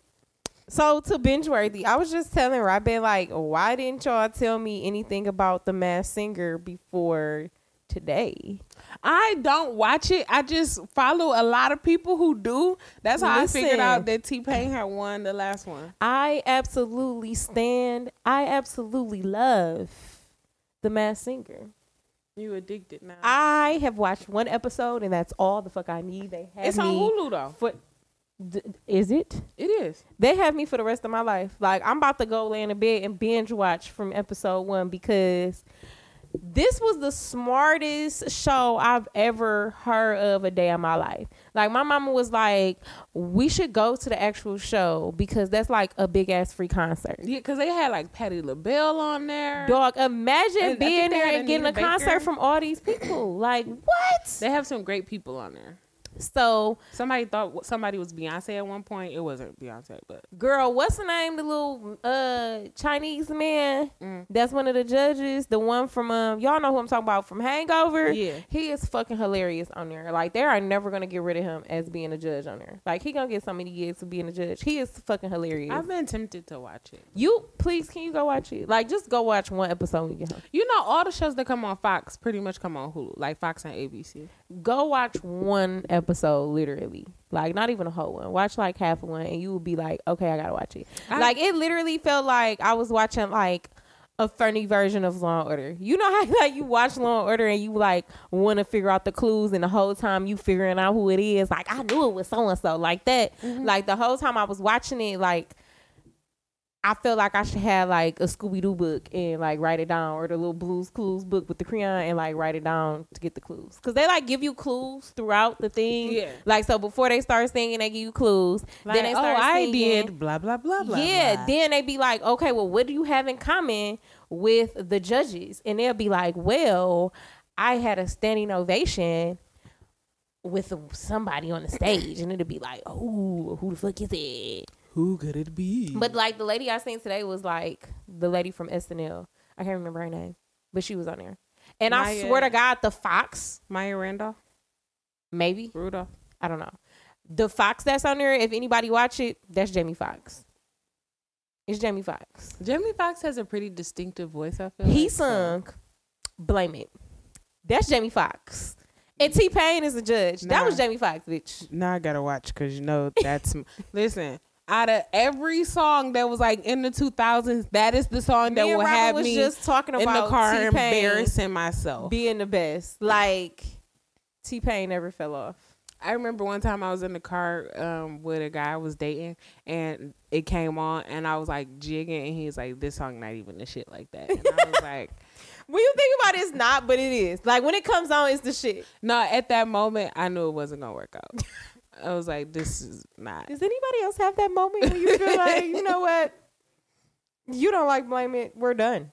so to binge worthy i was just telling robin like why didn't y'all tell me anything about the Masked Singer before today I don't watch it. I just follow a lot of people who do. That's how I figured out that T Pain had won the last one. i absolutely stand i absolutely love the Masked Singer You addicted now. i have watched one episode and that's all the fuck i need they have it's on Hulu though. for D- is it It is. they have me for the rest of my life. Like I'm about to go lay in the bed and binge watch from episode one because this was the smartest show I've ever heard of a day in my life. Like my mama was like, "We should go to the actual show because that's like a big ass free concert." Yeah, because they had like Patti LaBelle on there. Dog, imagine And being there and getting a Anita concert from all these people. Like what? They have some great people on there. So, Somebody thought somebody was Beyonce at one point. It wasn't Beyonce, but girl, what's the name? The little uh Chinese man. Mm. That's one of the judges. The one from um, y'all know who I'm talking about from Hangover. Yeah. he is fucking hilarious on there. Like they are never gonna get rid of him as being a judge on there. Like he gonna get so many gigs for being a judge. He is fucking hilarious. I've been tempted to watch it. you please can you go watch it? Like just go watch one episode when you get home. You know, all the shows that come on Fox pretty much come on Hulu, like Fox and ABC. Go watch one episode, literally. Like not even a whole one. Watch like half of one, and you will be like, okay, I gotta watch it. I- like it literally felt like I was watching like a funny version of Law and Order. You know how like you watch Law and Order and you like want to figure out the clues, and the whole time you figuring out who it is. Like I knew it was so and so. Like that. Mm-hmm. Like the whole time I was watching it, like. I felt like I should have like a Scooby Doo book and like write it down, or the little Blues Clues book with the crayon and like write it down to get the clues. Cause they like give you clues throughout the thing. Yeah. Like so before they start singing, they give you clues. Like, then they start oh, start I did blah blah blah blah. yeah. blah. Then they be like, okay, well, what do you have in common with the judges? And they'll be like, well, I had a standing ovation with somebody on the stage, and it'll be like, oh, who the fuck is it? Who could it be? But like the lady I seen today was like the lady from SNL. I can't remember her name, but she was on there. And I swear to God, the Fox, Maya Randolph, maybe Rudolph. I don't know, the Fox that's on there. If anybody watch it, that's Jamie Foxx. It's Jamie Foxx. Jamie Foxx has a pretty distinctive voice. I feel He like, so- sung "Blame It." That's Jamie Foxx. And T Pain is the judge. That was Jamie Foxx, bitch. Now I gotta watch because you know that's listen. Out of every song that was like in the 2000s, that is the song that will have was me just talking in about the car T-Pain embarrassing myself. being the best. Like T Pain never fell off. I remember one time I was in the car um, with a guy I was dating, and it came on, and I was like jigging, and he was like, "This song not even the shit like that." And I was like, When you think about it, it's not, but it is. Like when it comes on, it's the shit. "No." At that moment, I knew it wasn't gonna work out. I was like, "This is not." Does anybody else have that moment when you feel like, you know what? You don't like blame it. We're done.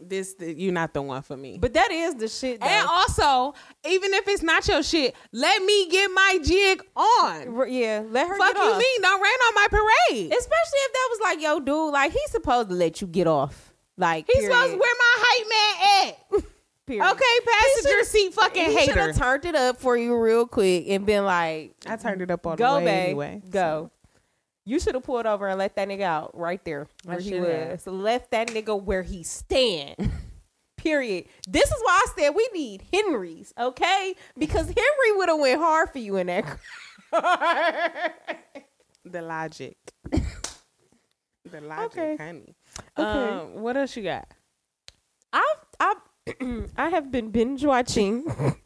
This you're not the one for me. But that is the shit. Though. and also, even if it's not your shit, let me get my jig on. Yeah, let her Fuck you, off. mean? Don't rain on my parade. Especially if that was like, yo, dude, like he's supposed to let you get off. Like He's period. supposed to where my hype man at. Period. Okay, passenger seat fucking he should have turned it up for you real quick and been like, I turned it up all go, the way babe, anyway. go. You should have pulled over and let that nigga out right there where he should have. was. Left that nigga where he stand. Period. This is why I said we need Henrys, okay? Because Henry would have went hard for you in that car. The logic. the logic, Okay. honey. Okay. Um, what else you got? I've I have been binge watching.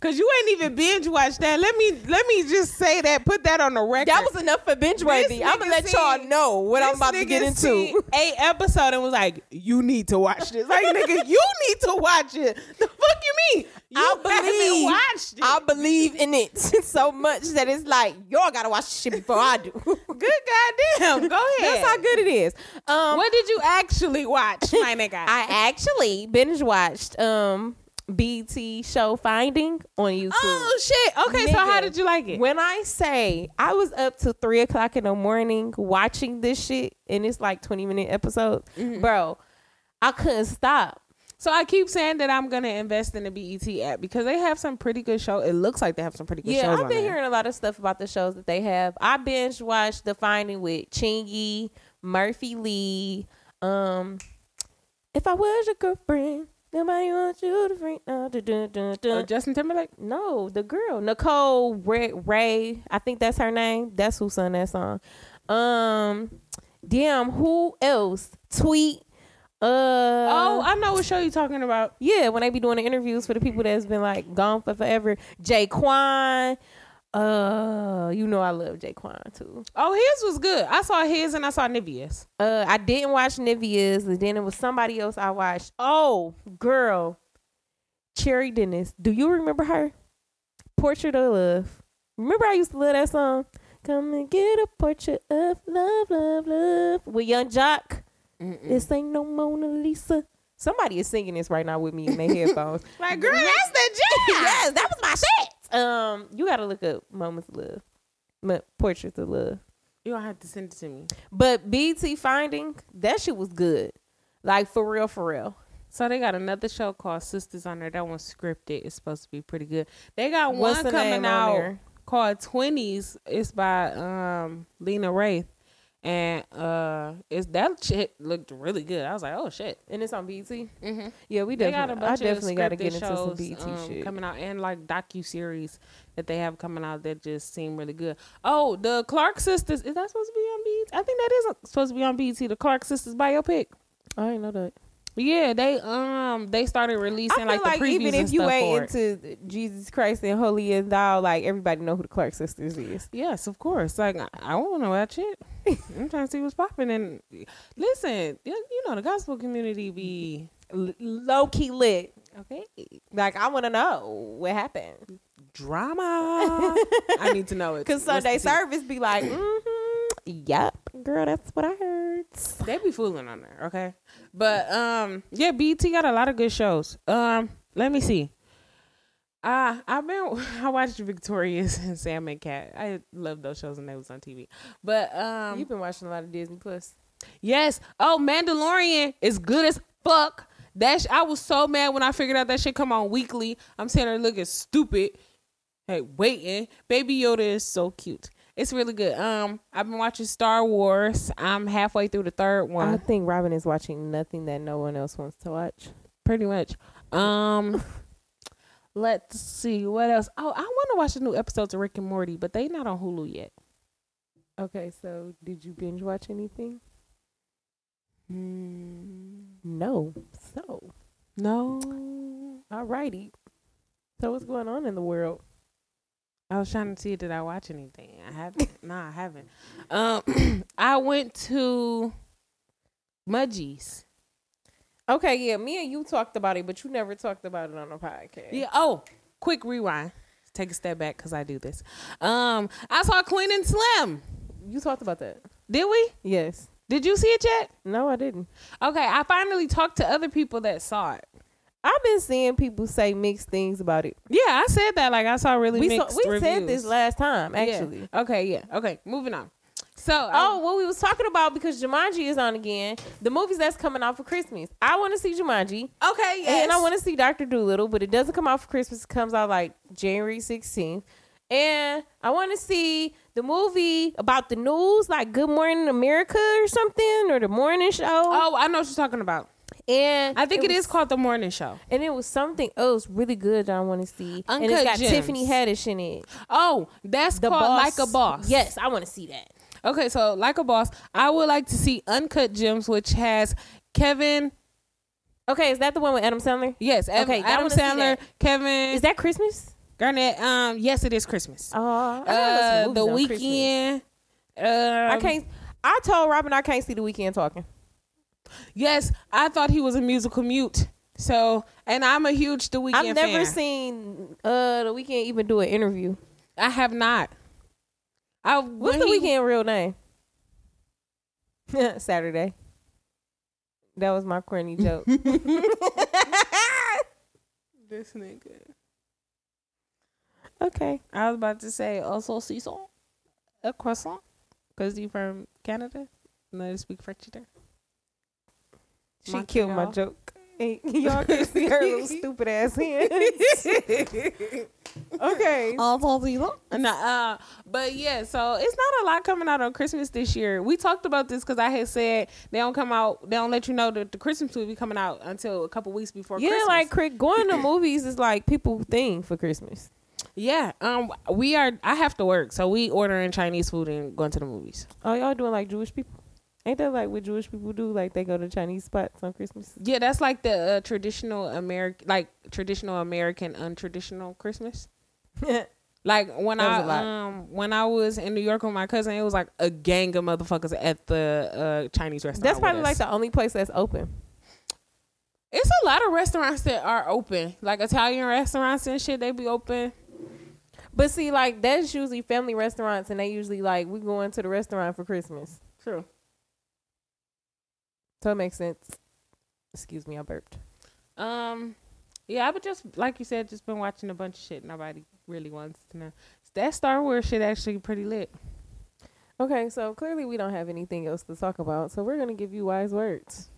Cause you ain't even binge watch that. Let me let me just say that. Put that on the record. that was enough for binge worthy. I'm gonna let y'all know what I'm about to get into. A episode and was like, "You need to watch this." Like, nigga, you need to watch it. The fuck you mean? I believe watched it. I believe in it so much that it's like y'all gotta watch this shit before I do. Good goddamn. Go ahead. That's how good it is. Um, What did you actually watch, my nigga? I actually binge watched um BET show Finding on YouTube. oh shit. Okay, so how did you like it? When I say I was up to three o'clock in the morning watching this shit, and it's like twenty minute episodes, Mm-hmm. bro, I couldn't stop. So I keep saying that I'm gonna invest in the BET app because they have some pretty good show. It looks like they have some pretty good Yeah, shows. I've on been there. hearing a lot of stuff about the shows that they have. I binge watched The Finding with Chingy, Murphy Lee. Um, if I was your girlfriend, nobody wants you to freak. No, dun, dun, dun, dun. Uh, Justin Timberlake. no, the girl Nicole Wray, Ray. I think that's her name. That's who sung that song. Um, damn, who else? Tweet. Uh, oh, I know what show you're talking about. yeah, when they be doing the interviews for the people that's been like gone for forever. J-Kwon. Uh, you know I love J-Kwon too. Oh, his was good. I saw his and I saw Nivea's. Uh, I didn't watch Nivea's, and then it was somebody else I watched. Oh, girl, Cheri Dennis. Do you remember her? Portrait of Love. Remember I used to love that song. Come and get a portrait of love, love, love with Yung Joc. This ain't no Mona Lisa. Somebody is singing this right now with me in their headphones. Like, girl, that's the jam. yes, that was my shit. Um, you gotta look up Moments of Love, Mo- Portraits of Love. You don't have to send it to me. But BET Finding, that shit was good. Like for real, for real. So they got another show called Sisters on there. That one's scripted. It's supposed to be pretty good. They got What's one the coming out there? called Twenties. It's by um Lena Waithe. And uh it's that shit looked really good. I was like, oh shit. And it's on BET. Mm-hmm. Yeah, we They got a definitely. I definitely got to get into some shows, BET um, shit. coming out and like docu series that they have coming out that just seem really good. Oh, the Clark sisters is that supposed to be on BET? I think that is supposed to be on BET. The Clark sisters biopic. I didn't know that. Yeah, they um they started releasing like, like, the previews even if you ain't into Jesus Christ and Holy and Thou, like everybody know who the Clark sisters is. Yes, of course. Like I, I want to watch it. I'm trying to see what's popping. And listen, you, know the gospel community be L- low key lit. okay. Like I want to know what happened Drama. I need to know it because Sunday service be like, mm-hmm, yep, girl, that's what I heard. They be fooling on there, okay? But um, yeah, BET got a lot of good shows. Um, let me see. Uh, I've been I watched Victorious and Sam and Cat. I love those shows when they was on TV. But um, You've been watching a lot of Disney Plus. yes. Oh, Mandalorian is good as fuck. That sh- I was so mad when I figured out that shit come on weekly. I'm sitting there looking stupid. Hey, waiting. Baby Yoda is so cute. It's really good. Um, I've been watching Star Wars. I'm halfway through the third one. I think Robin is watching nothing that no one else wants to watch. pretty much. Um, let's see what else. Oh, I want to watch the new episodes of Rick and Morty, but they not on Hulu yet. Okay, so did you binge watch anything? Hmm. No. So, No, alrighty. So what's going on in the world? I was trying to see did I watch anything. I haven't. no, I haven't. Um, I went to Mudgies. Okay, yeah, me and you talked about it, but you never talked about it on the podcast. Yeah. Oh, quick rewind. Take a step back because I do this. Um, I saw Queen and Slim. You talked about that. Did we? Yes. Did you see it yet? No, I didn't. Okay, I finally talked to other people that saw it. I've been seeing people say mixed things about it. Yeah, I said that. Like I saw really We saw, mixed we reviews. said this last time, Yeah. actually. Okay, yeah. Okay, moving on. So, um, Oh, what we was talking about because Jumanji is on again. The movies that's coming out for Christmas. I want to see Jumanji. okay, yes. And I want to see Doctor Dolittle, but it doesn't come out for Christmas. It comes out like January 16th. And I want to see the movie about the news, like Good Morning America or something, or the morning show. Oh, I know what you're talking about. And I think it was- is called the morning show. And it was something else really good that I want to see. and Uncut it's got Gems. Tiffany Haddish in it. Oh, that's The called boss. like a boss. Yes, I want to see that. Okay, so like a boss, I would like to see Uncut Gems, which has Kevin Okay, is that the one with Adam Sandler? Yes, Adam, Okay, Adam Sandler. Kevin Is that Christmas? Garnett. Um, yes, it is Christmas. Oh, uh, the Weeknd. Um, I can't. I told Robin I can't see the Weeknd talking. Yes, I thought he was a musical mute. So, and I'm a huge The Weeknd I've never fan. seen uh the Weeknd even do an interview. I have not. I What's the he- Weeknd real name? Saturday. That was my corny joke. This nigga. okay. I was about to say also saucisson, a croissant, because you from Canada. and I speak French there. She killed my joke. Hey, Y'all can see her little stupid ass hands. okay. No, uh, but yeah, so it's not a lot coming out on Christmas this year. We talked about this because I had said they don't come out, they don't let you know that the Christmas movie coming out until a couple weeks before. Christmas. Yeah, Christmas. like Crick, going to movies is like people thing for Christmas. yeah. Um, we are. I have to work, so we ordering Chinese food and going to the movies. Oh, y'all doing like Jewish people? Ain't that like what Jewish people do? Like they go to Chinese spots on Christmas? Yeah, that's like the uh, traditional American, like traditional American untraditional Christmas. Like when I um when I was in New York with my cousin, it was like a gang of motherfuckers at the uh, Chinese restaurant. That's probably like the only place that's open. It's a lot of restaurants that are open, like Italian restaurants and shit. They be open. But see, like that's usually family restaurants, and they usually like we going to the restaurant for Christmas. True. So it makes sense. Excuse me, I burped. Um, yeah, I would just like you said, just been watching a bunch of shit. Nobody really wants to know. That Star Wars shit actually pretty lit. Okay, so clearly we don't have anything else to talk about, so we're gonna give you wise words.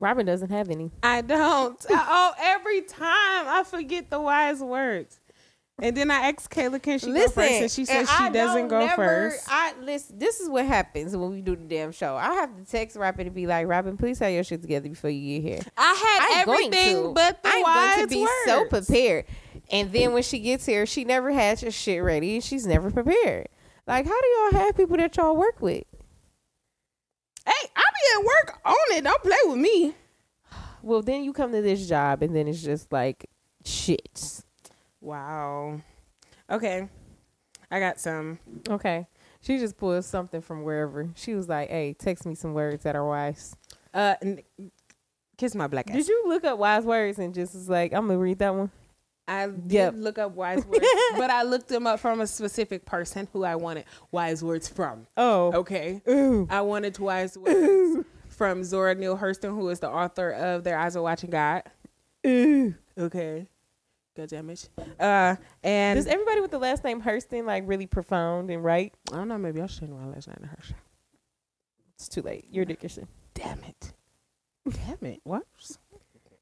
Robin doesn't have any. I don't. oh, every time I forget the wise words. And then I asked Kayla, can she go first? And she says and she I doesn't go never- first. I listen. This is what happens when we do the damn show. I have to text Robin to be like, Robin, please have your shit together before you get here. I had I'm everything but the I'm wise going to be words. so prepared. And then when she gets here, she never has her shit ready. and She's never prepared. Like, how do y'all have people that y'all work with? Hey, I be at work on it. Don't play with me. Well, then you come to this job, and then it's just like shit. Wow. Okay. I got some. Okay. She just pulled something from wherever. She was like, "Hey, text me some words that are wise." Uh, n- kiss my black ass. Did you look up wise words and just was like, "I'm gonna read that one"? I did Yep. look up wise words, but I looked them up from a specific person who I wanted wise words from. Oh, Okay. ooh, I wanted wise words from Zora Neale Hurston, who is the author of Their Eyes Are Watching God. ooh. Okay. God damn it. Uh, and Does everybody with the last name Hurston like really profound and right? I don't know, maybe I shouldn't my last name to Hirsch. It's too late. You're Dickerson. Damn it. Damn it. What?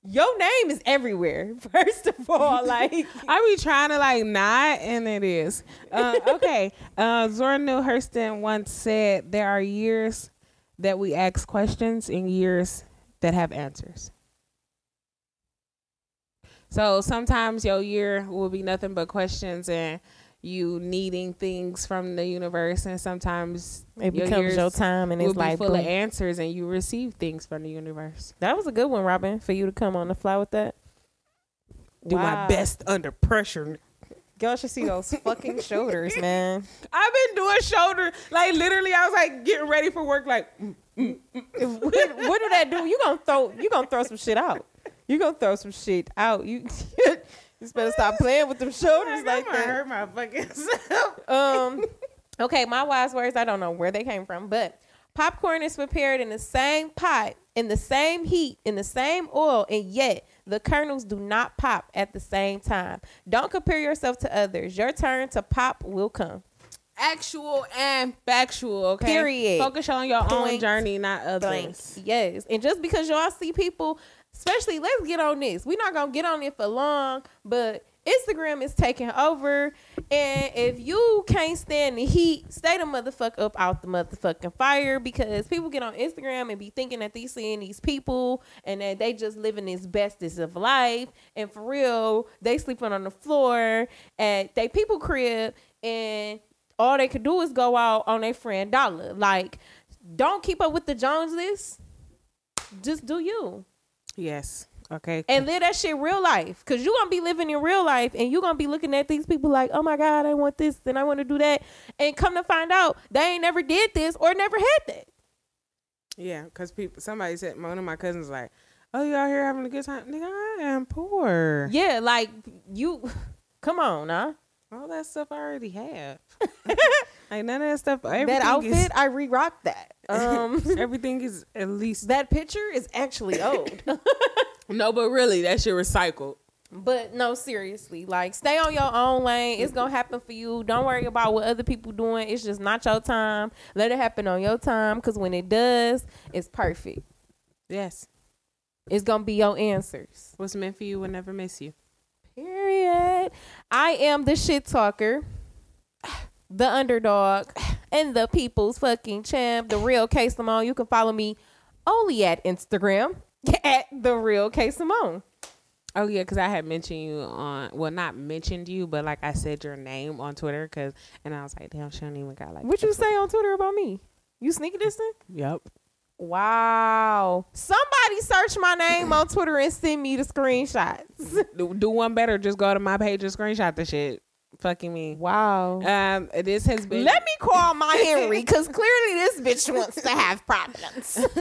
Your name is everywhere. First of all, like I be trying to like not, and it is. Uh, okay. Uh, Zora Neale Hurston once said, "There are years that we ask questions, and years that have answers." So sometimes your year will be nothing but questions and you needing things from the universe, and sometimes it your becomes years your time and will it's be like full of answers, and you receive things from the universe. that was a good one, Robin, for you to come on the fly with that. Do my best under pressure. Y'all should see those fucking shoulders, man. I've been doing shoulder like literally. I was like getting ready for work, like mm, mm, mm. what, what did that do? You gonna throw? You gonna throw some shit out? You gonna throw some shit out? You you better stop playing with them shoulders like I'm gonna that. hurt my fucking self. Um, okay, my wise words. I don't know where they came from, but popcorn is prepared in the same pot, in the same heat, in the same oil, and yet the kernels do not pop at the same time. Don't compare yourself to others. Your turn to pop will come. Actual and factual. Okay. Period. Focus on your own journey, not Blank. others. Yes. And just because y'all see people, especially let's get on this. We're not gonna get on it for long, but Instagram is taking over. And if you can't stand the heat, stay the motherfucker up out the motherfucking fire because people get on Instagram and be thinking that they seeing these people and that they just living this bestest of life. And for real, they sleeping on the floor at they people crib and all they could do is go out on their friend dollar. Like, don't keep up with the Jones list. Just do you. Yes. Okay. and live that shit real life. Cause you gonna be living in real life and you're gonna be looking at these people like, oh my God, I want this and I want to do that. And come to find out they ain't never did this or never had that. yeah, because people. Somebody said one of my cousins like, "Oh, you out here having a good time, nigga? I am poor. Yeah, like you come on, huh? All that stuff I already have. like none of that stuff. That outfit, Is, I re-rocked that. Um everything is at least that picture is actually old. no, but really that shit recycled. But no, seriously, like stay on your own lane. It's gonna happen for you. Don't worry about what other people doing. It's just not your time. Let it happen on your time, cause when it does, it's perfect. Yes. It's gonna be your answers. What's meant for you will never miss you. Period. I am the shit talker, the underdog, and the people's fucking champ, the real K Simone. You can follow me only at Instagram at the real K Simone. Oh yeah, because I had mentioned you on well, not mentioned you, but like I said your name on Twitter, cause and I was like, damn, she don't even got like. What you say on Twitter about me? You sneaky dissing? Yep. Wow. Somebody search my name on Twitter and send me the screenshots. do, do one better. Just go to my page and screenshot the shit. Fucking me. Wow. Um, this has been. Let me call my Henry because clearly this bitch wants to have problems.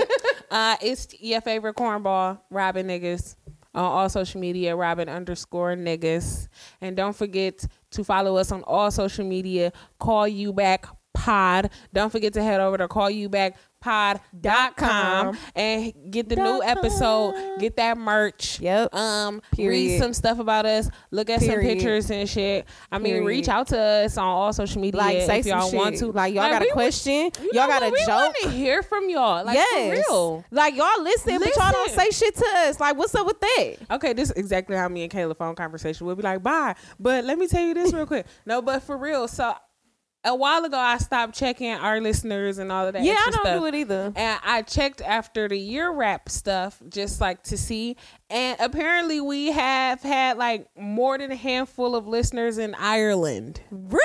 Uh, it's your favorite cornball, Robin niggas. On all social media, Robin underscore niggas. And don't forget to follow us on all social media. Call you back pod. Don't forget to head over to call you back pod.com and get the new episode. Get that merch. Yep. Um, Period. read some stuff about us. Look at some pictures and shit. I mean, Period. reach out to us on all social media like say if y'all want to. Like y'all Like, got a question. You y'all got what? a we joke. want to hear from y'all. Like yes. for real. Like y'all listen, but y'all don't say shit to us. Like what's up with that? Okay, this is exactly how me and Kayla phone conversation. We'll be like, bye. But let me tell you this real quick. No, but for real. So a while ago, I stopped checking our listeners and all of that. Yeah, I don't stuff. do it either. And I checked after the year wrap stuff, just like to see. And apparently, we have had like more than a handful of listeners in Ireland. Really?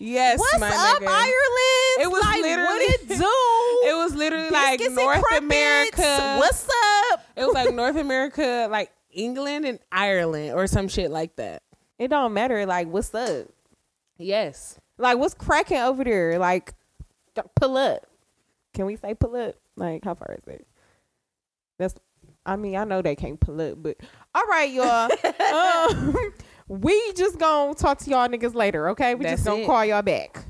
Yes, What's up, nigga. Ireland? It was like, literally- what it do? It was literally like North crumpets. America. What's up? It was like North America, like England and Ireland, or some shit like that. It don't matter. Like what's up? Yes. Like what's cracking over there? Like pull up. Can we say pull up? Like how far is it? That's. I mean, I know they can't pull up, but all right, y'all. um, we just gonna talk to y'all niggas later, okay? We That's just gonna it. call y'all back.